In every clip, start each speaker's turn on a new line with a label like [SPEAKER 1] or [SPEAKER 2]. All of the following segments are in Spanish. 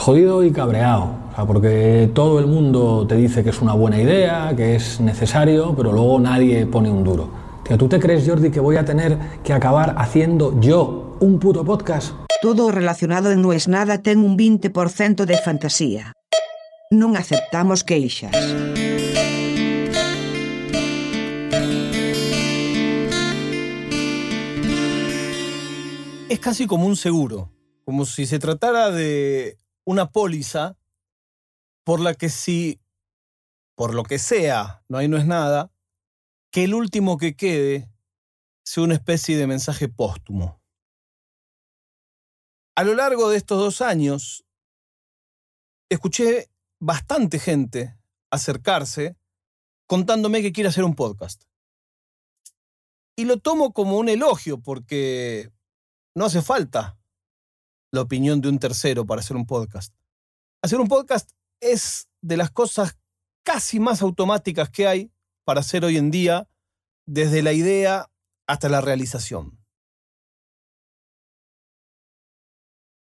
[SPEAKER 1] Jodido y cabreado, o sea, porque todo el mundo te dice que es una buena idea, que es necesario, pero luego nadie pone un duro. Tío, ¿tú te crees, Jordi, que voy a tener que acabar haciendo yo un puto podcast?
[SPEAKER 2] Todo relacionado en No es nada ten un 20% de fantasía. Non aceptamos queixas.
[SPEAKER 3] Es casi como un seguro, como si se tratara de una póliza por la que si, por lo que sea, no hay no es nada, que el último que quede sea una especie de mensaje póstumo. A lo largo de estos dos años, escuché bastante gente acercarse contándome que quiere hacer un podcast. Y lo tomo como un elogio porque no hace falta la opinión de un tercero para hacer un podcast. Hacer un podcast es de las cosas casi más automáticas que hay para hacer hoy en día, desde la idea hasta la realización.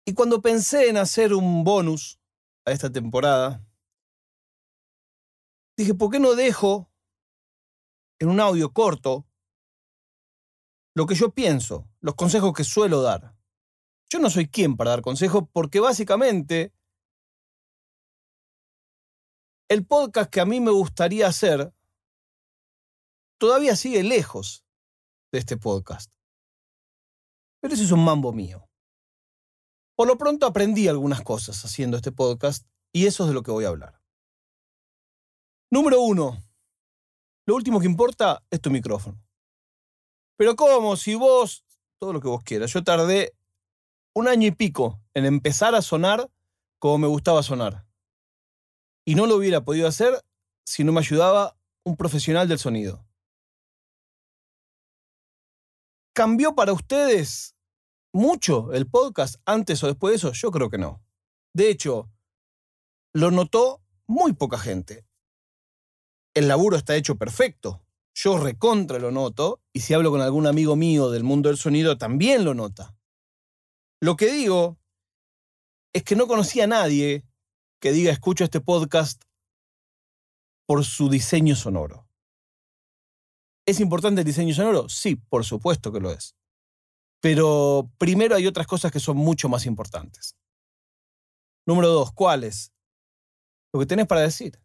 [SPEAKER 3] Y cuando pensé en hacer un bonus a esta temporada, dije, ¿por qué no dejo en un audio corto lo que yo pienso, los consejos que suelo dar. Yo no soy quien para dar consejos porque básicamente el podcast que a mí me gustaría hacer todavía sigue lejos de este podcast. Pero ese es un mambo mío. Por lo pronto aprendí algunas cosas haciendo este podcast y eso es de lo que voy a hablar. Número uno. Lo último que importa es tu micrófono. Pero ¿cómo? Si vos, todo lo que vos quieras, yo tardé un año y pico en empezar a sonar como me gustaba sonar. Y no lo hubiera podido hacer si no me ayudaba un profesional del sonido. ¿Cambió para ustedes mucho el podcast antes o después de eso? Yo creo que no. De hecho, lo notó muy poca gente. El laburo está hecho perfecto yo recontra lo noto, y si hablo con algún amigo mío del mundo del sonido, también lo nota. Lo que digo es que no conocía a nadie que diga escucho este podcast por su diseño sonoro. ¿Es importante el diseño sonoro? Sí, por supuesto que lo es. Pero primero hay otras cosas que son mucho más importantes. Número dos, ¿cuáles? Lo que tenés para decir.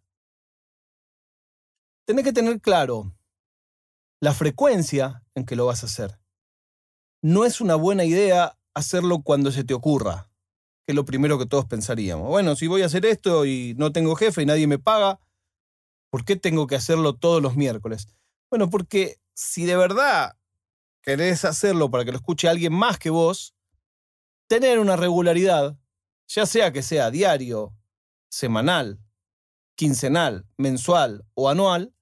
[SPEAKER 3] Tenés que tener claro la frecuencia en que lo vas a hacer. No es una buena idea hacerlo cuando se te ocurra, que es lo primero que todos pensaríamos. Bueno, si voy a hacer esto y no tengo jefe y nadie me paga, ¿por qué tengo que hacerlo todos los miércoles? Bueno, porque si de verdad querés hacerlo para que lo escuche alguien más que vos, tener una regularidad, ya sea que sea diario, semanal, quincenal, mensual o anual,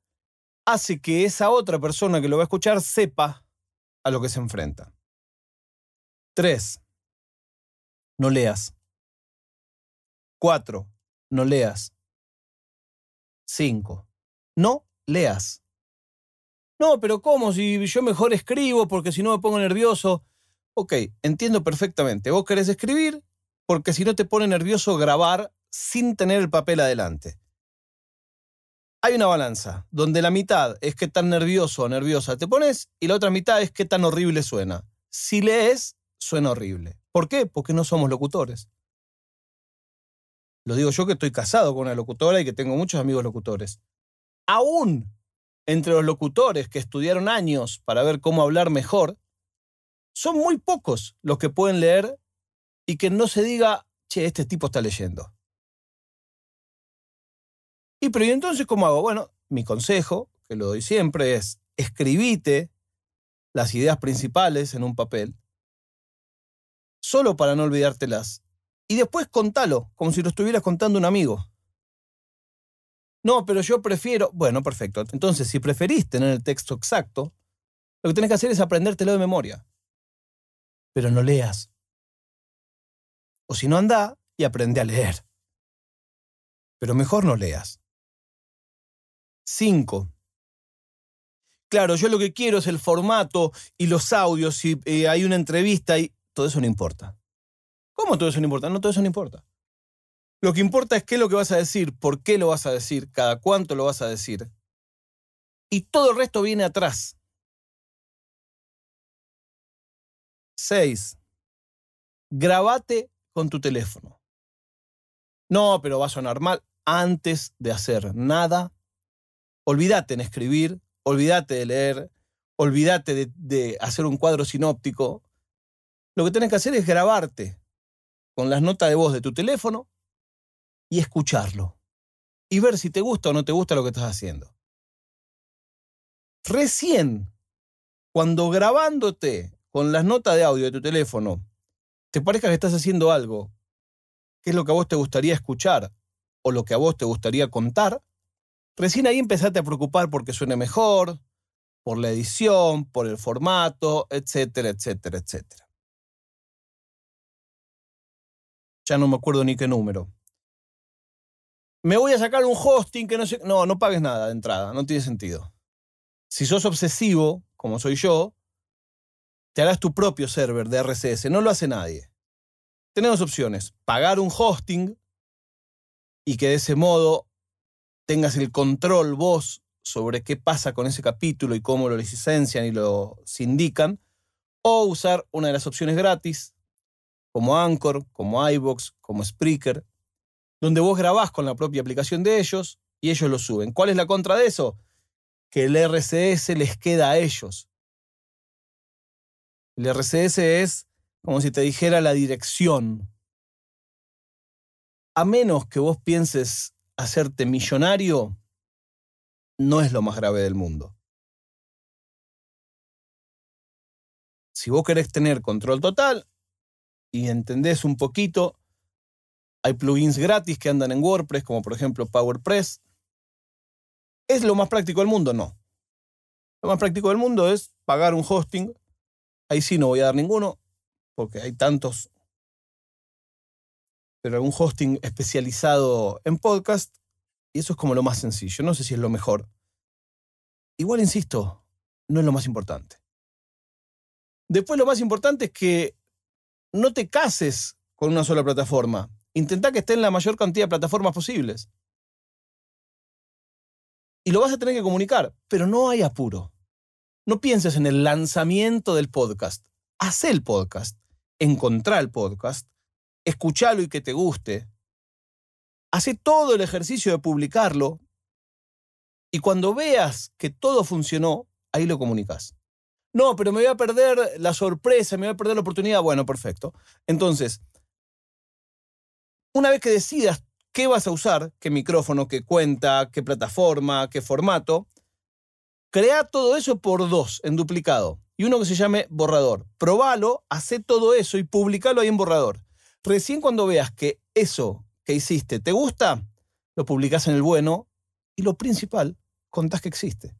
[SPEAKER 3] hace que esa otra persona que lo va a escuchar sepa a lo que se enfrenta. Tres, no leas. Cuatro, no leas. Cinco, no leas. No, pero ¿cómo? Si yo mejor escribo porque si no me pongo nervioso. Ok, entiendo perfectamente. Vos querés escribir porque si no te pone nervioso grabar sin tener el papel adelante hay una balanza, donde la mitad es qué tan nervioso o nerviosa te pones y la otra mitad es qué tan horrible suena. Si lees, suena horrible. ¿Por qué? Porque no somos locutores. Lo digo yo que estoy casado con una locutora y que tengo muchos amigos locutores. Aún entre los locutores que estudiaron años para ver cómo hablar mejor, son muy pocos los que pueden leer y que no se diga, che, este tipo está leyendo. Y pero ¿y entonces cómo hago? Bueno, mi consejo, que lo doy siempre, es escribite las ideas principales en un papel, solo para no olvidártelas. Y después contalo, como si lo estuvieras contando un amigo. No, pero yo prefiero. Bueno, perfecto. Entonces, si preferís tener el texto exacto, lo que tenés que hacer es aprendértelo de memoria. Pero no leas. O si no, anda y aprende a leer. Pero mejor no leas. Cinco. Claro, yo lo que quiero es el formato y los audios, si eh, hay una entrevista y todo eso no importa. ¿Cómo todo eso no importa? No, todo eso no importa. Lo que importa es qué es lo que vas a decir, por qué lo vas a decir, cada cuánto lo vas a decir. Y todo el resto viene atrás. 6. Grabate con tu teléfono. No, pero va a sonar mal. Antes de hacer nada, olvídate en escribir, olvídate de leer, olvídate de, de hacer un cuadro sinóptico. Lo que tienes que hacer es grabarte con las notas de voz de tu teléfono y escucharlo. Y ver si te gusta o no te gusta lo que estás haciendo. Recién, cuando grabándote con las notas de audio de tu teléfono, te parezca que estás haciendo algo, que es lo que a vos te gustaría escuchar o lo que a vos te gustaría contar, recién ahí empezaste a preocupar porque suene mejor, por la edición, por el formato, etcétera, etcétera, etcétera. Ya no me acuerdo ni qué número. Me voy a sacar un hosting que no sé. No, no pagues nada de entrada, no tiene sentido. Si sos obsesivo, como soy yo, te harás tu propio server de RCS, no lo hace nadie. Tenemos opciones, pagar un hosting y que de ese modo tengas el control vos sobre qué pasa con ese capítulo y cómo lo licencian y lo sindican, o usar una de las opciones gratis, como Anchor, como iBox, como Spreaker, donde vos grabás con la propia aplicación de ellos y ellos lo suben. ¿Cuál es la contra de eso? Que el RCS les queda a ellos. El RCS es como si te dijera la dirección. A menos que vos pienses hacerte millonario, no es lo más grave del mundo. Si vos querés tener control total y entendés un poquito, hay plugins gratis que andan en WordPress, como por ejemplo PowerPress. ¿Es lo más práctico del mundo? No. Lo más práctico del mundo es pagar un hosting. Ahí sí no voy a dar ninguno, porque hay tantos. Pero un hosting especializado en podcast, y eso es como lo más sencillo. No sé si es lo mejor. Igual, insisto, no es lo más importante. Después lo más importante es que no te cases con una sola plataforma. Intenta que esté en la mayor cantidad de plataformas posibles. Y lo vas a tener que comunicar, pero no hay apuro. No pienses en el lanzamiento del podcast. Haz el podcast, encontrá el podcast, escuchalo y que te guste. Hace todo el ejercicio de publicarlo y cuando veas que todo funcionó, ahí lo comunicas. No, pero me voy a perder la sorpresa, me voy a perder la oportunidad. Bueno, perfecto. Entonces, una vez que decidas qué vas a usar, qué micrófono, qué cuenta, qué plataforma, qué formato, crea todo eso por dos, en duplicado. Y uno que se llame borrador. Probalo, hace todo eso y publicalo ahí en borrador. Recién cuando veas que eso que hiciste te gusta, lo publicas en el bueno y lo principal, contás que existe.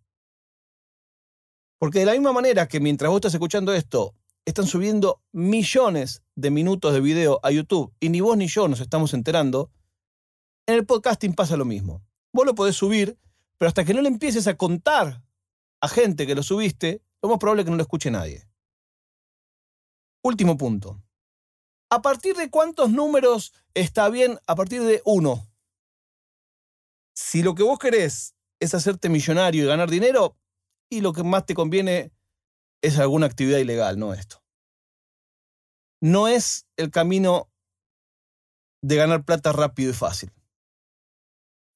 [SPEAKER 3] Porque de la misma manera que mientras vos estás escuchando esto, están subiendo millones de minutos de video a YouTube y ni vos ni yo nos estamos enterando, en el podcasting pasa lo mismo. Vos lo podés subir, pero hasta que no le empieces a contar a gente que lo subiste, lo más probable es que no lo escuche nadie. Último punto. ¿A partir de cuántos números está bien? A partir de uno. Si lo que vos querés es hacerte millonario y ganar dinero, y lo que más te conviene es alguna actividad ilegal, no esto. No es el camino de ganar plata rápido y fácil.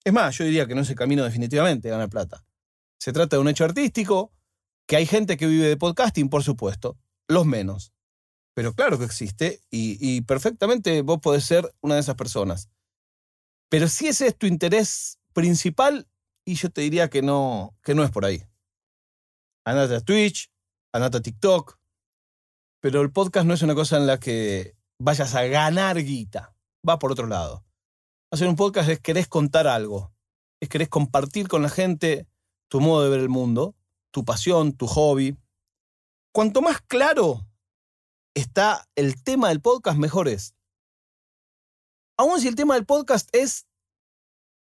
[SPEAKER 3] Es más, yo diría que no es el camino definitivamente de ganar plata. Se trata de un hecho artístico, que hay gente que vive de podcasting, por supuesto, los menos. Pero claro que existe y, perfectamente vos podés ser una de esas personas. Pero si ese es tu interés principal, y yo te diría que no, que no es por ahí. Andate a Twitch, andate a TikTok. Pero el podcast no es una cosa en la que vayas a ganar guita. Va por otro lado. Hacer un podcast es querés contar algo. Es querés compartir con la gente tu modo de ver el mundo, tu pasión, tu hobby. Cuanto más claro está el tema del podcast, mejor es. Aún si el tema del podcast es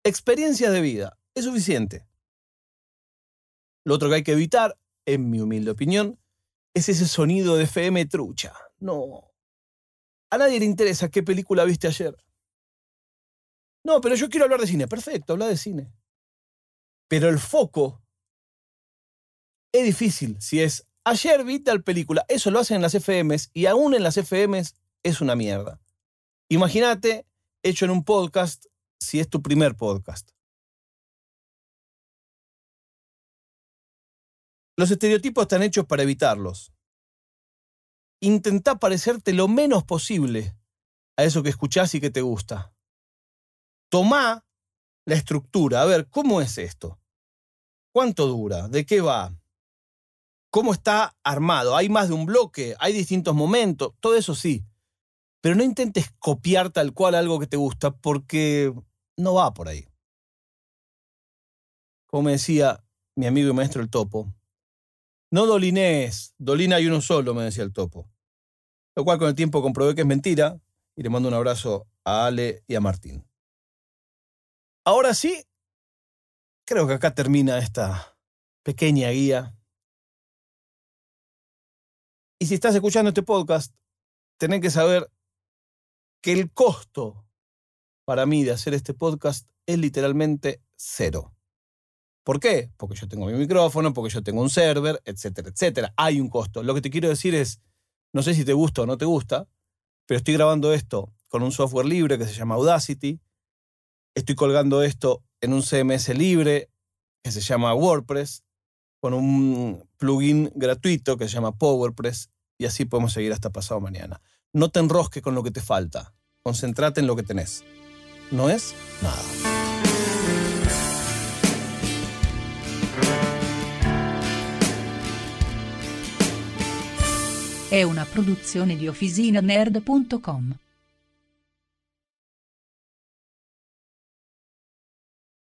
[SPEAKER 3] experiencias de vida, es suficiente. Lo otro que hay que evitar, en mi humilde opinión, es ese sonido de FM trucha. No. A nadie le interesa qué película viste ayer. No, pero yo quiero hablar de cine. Perfecto, habla de cine. Pero el foco es difícil si es ayer vi tal película. Eso lo hacen en las FMs y aún en las FMs es una mierda. Imagínate hecho en un podcast si es tu primer podcast. Los estereotipos están hechos para evitarlos. Intentá parecerte lo menos posible a eso que escuchás y que te gusta. Tomá la estructura. A ver, ¿cómo es esto? ¿Cuánto dura? ¿De qué va? ¿Cómo está armado? ¿Hay más de un bloque? ¿Hay distintos momentos? Todo eso sí. Pero no intentes copiar tal cual algo que te gusta porque no va por ahí. Como me decía mi amigo y maestro el topo, no dolinés, dolina hay uno solo, me decía el topo. Lo cual con el tiempo comprobé que es mentira y le mando un abrazo a Ale y a Martín. Ahora sí, creo que acá termina esta pequeña guía. Y si estás escuchando este podcast, tenés que saber que el costo para mí de hacer este podcast es literalmente cero. ¿Por qué? Porque yo tengo mi micrófono, porque yo tengo un server, etcétera, etcétera. Hay un costo. Lo que te quiero decir es, no sé si te gusta o no te gusta, pero estoy grabando esto con un software libre que se llama Audacity. Estoy colgando esto en un CMS libre que se llama WordPress, con un plugin gratuito que se llama PowerPress, y así podemos seguir hasta pasado mañana. No te enrosques con lo que te falta. Concéntrate en lo que tenés. No es nada.
[SPEAKER 4] È una produzione di OfficinaNerd.com.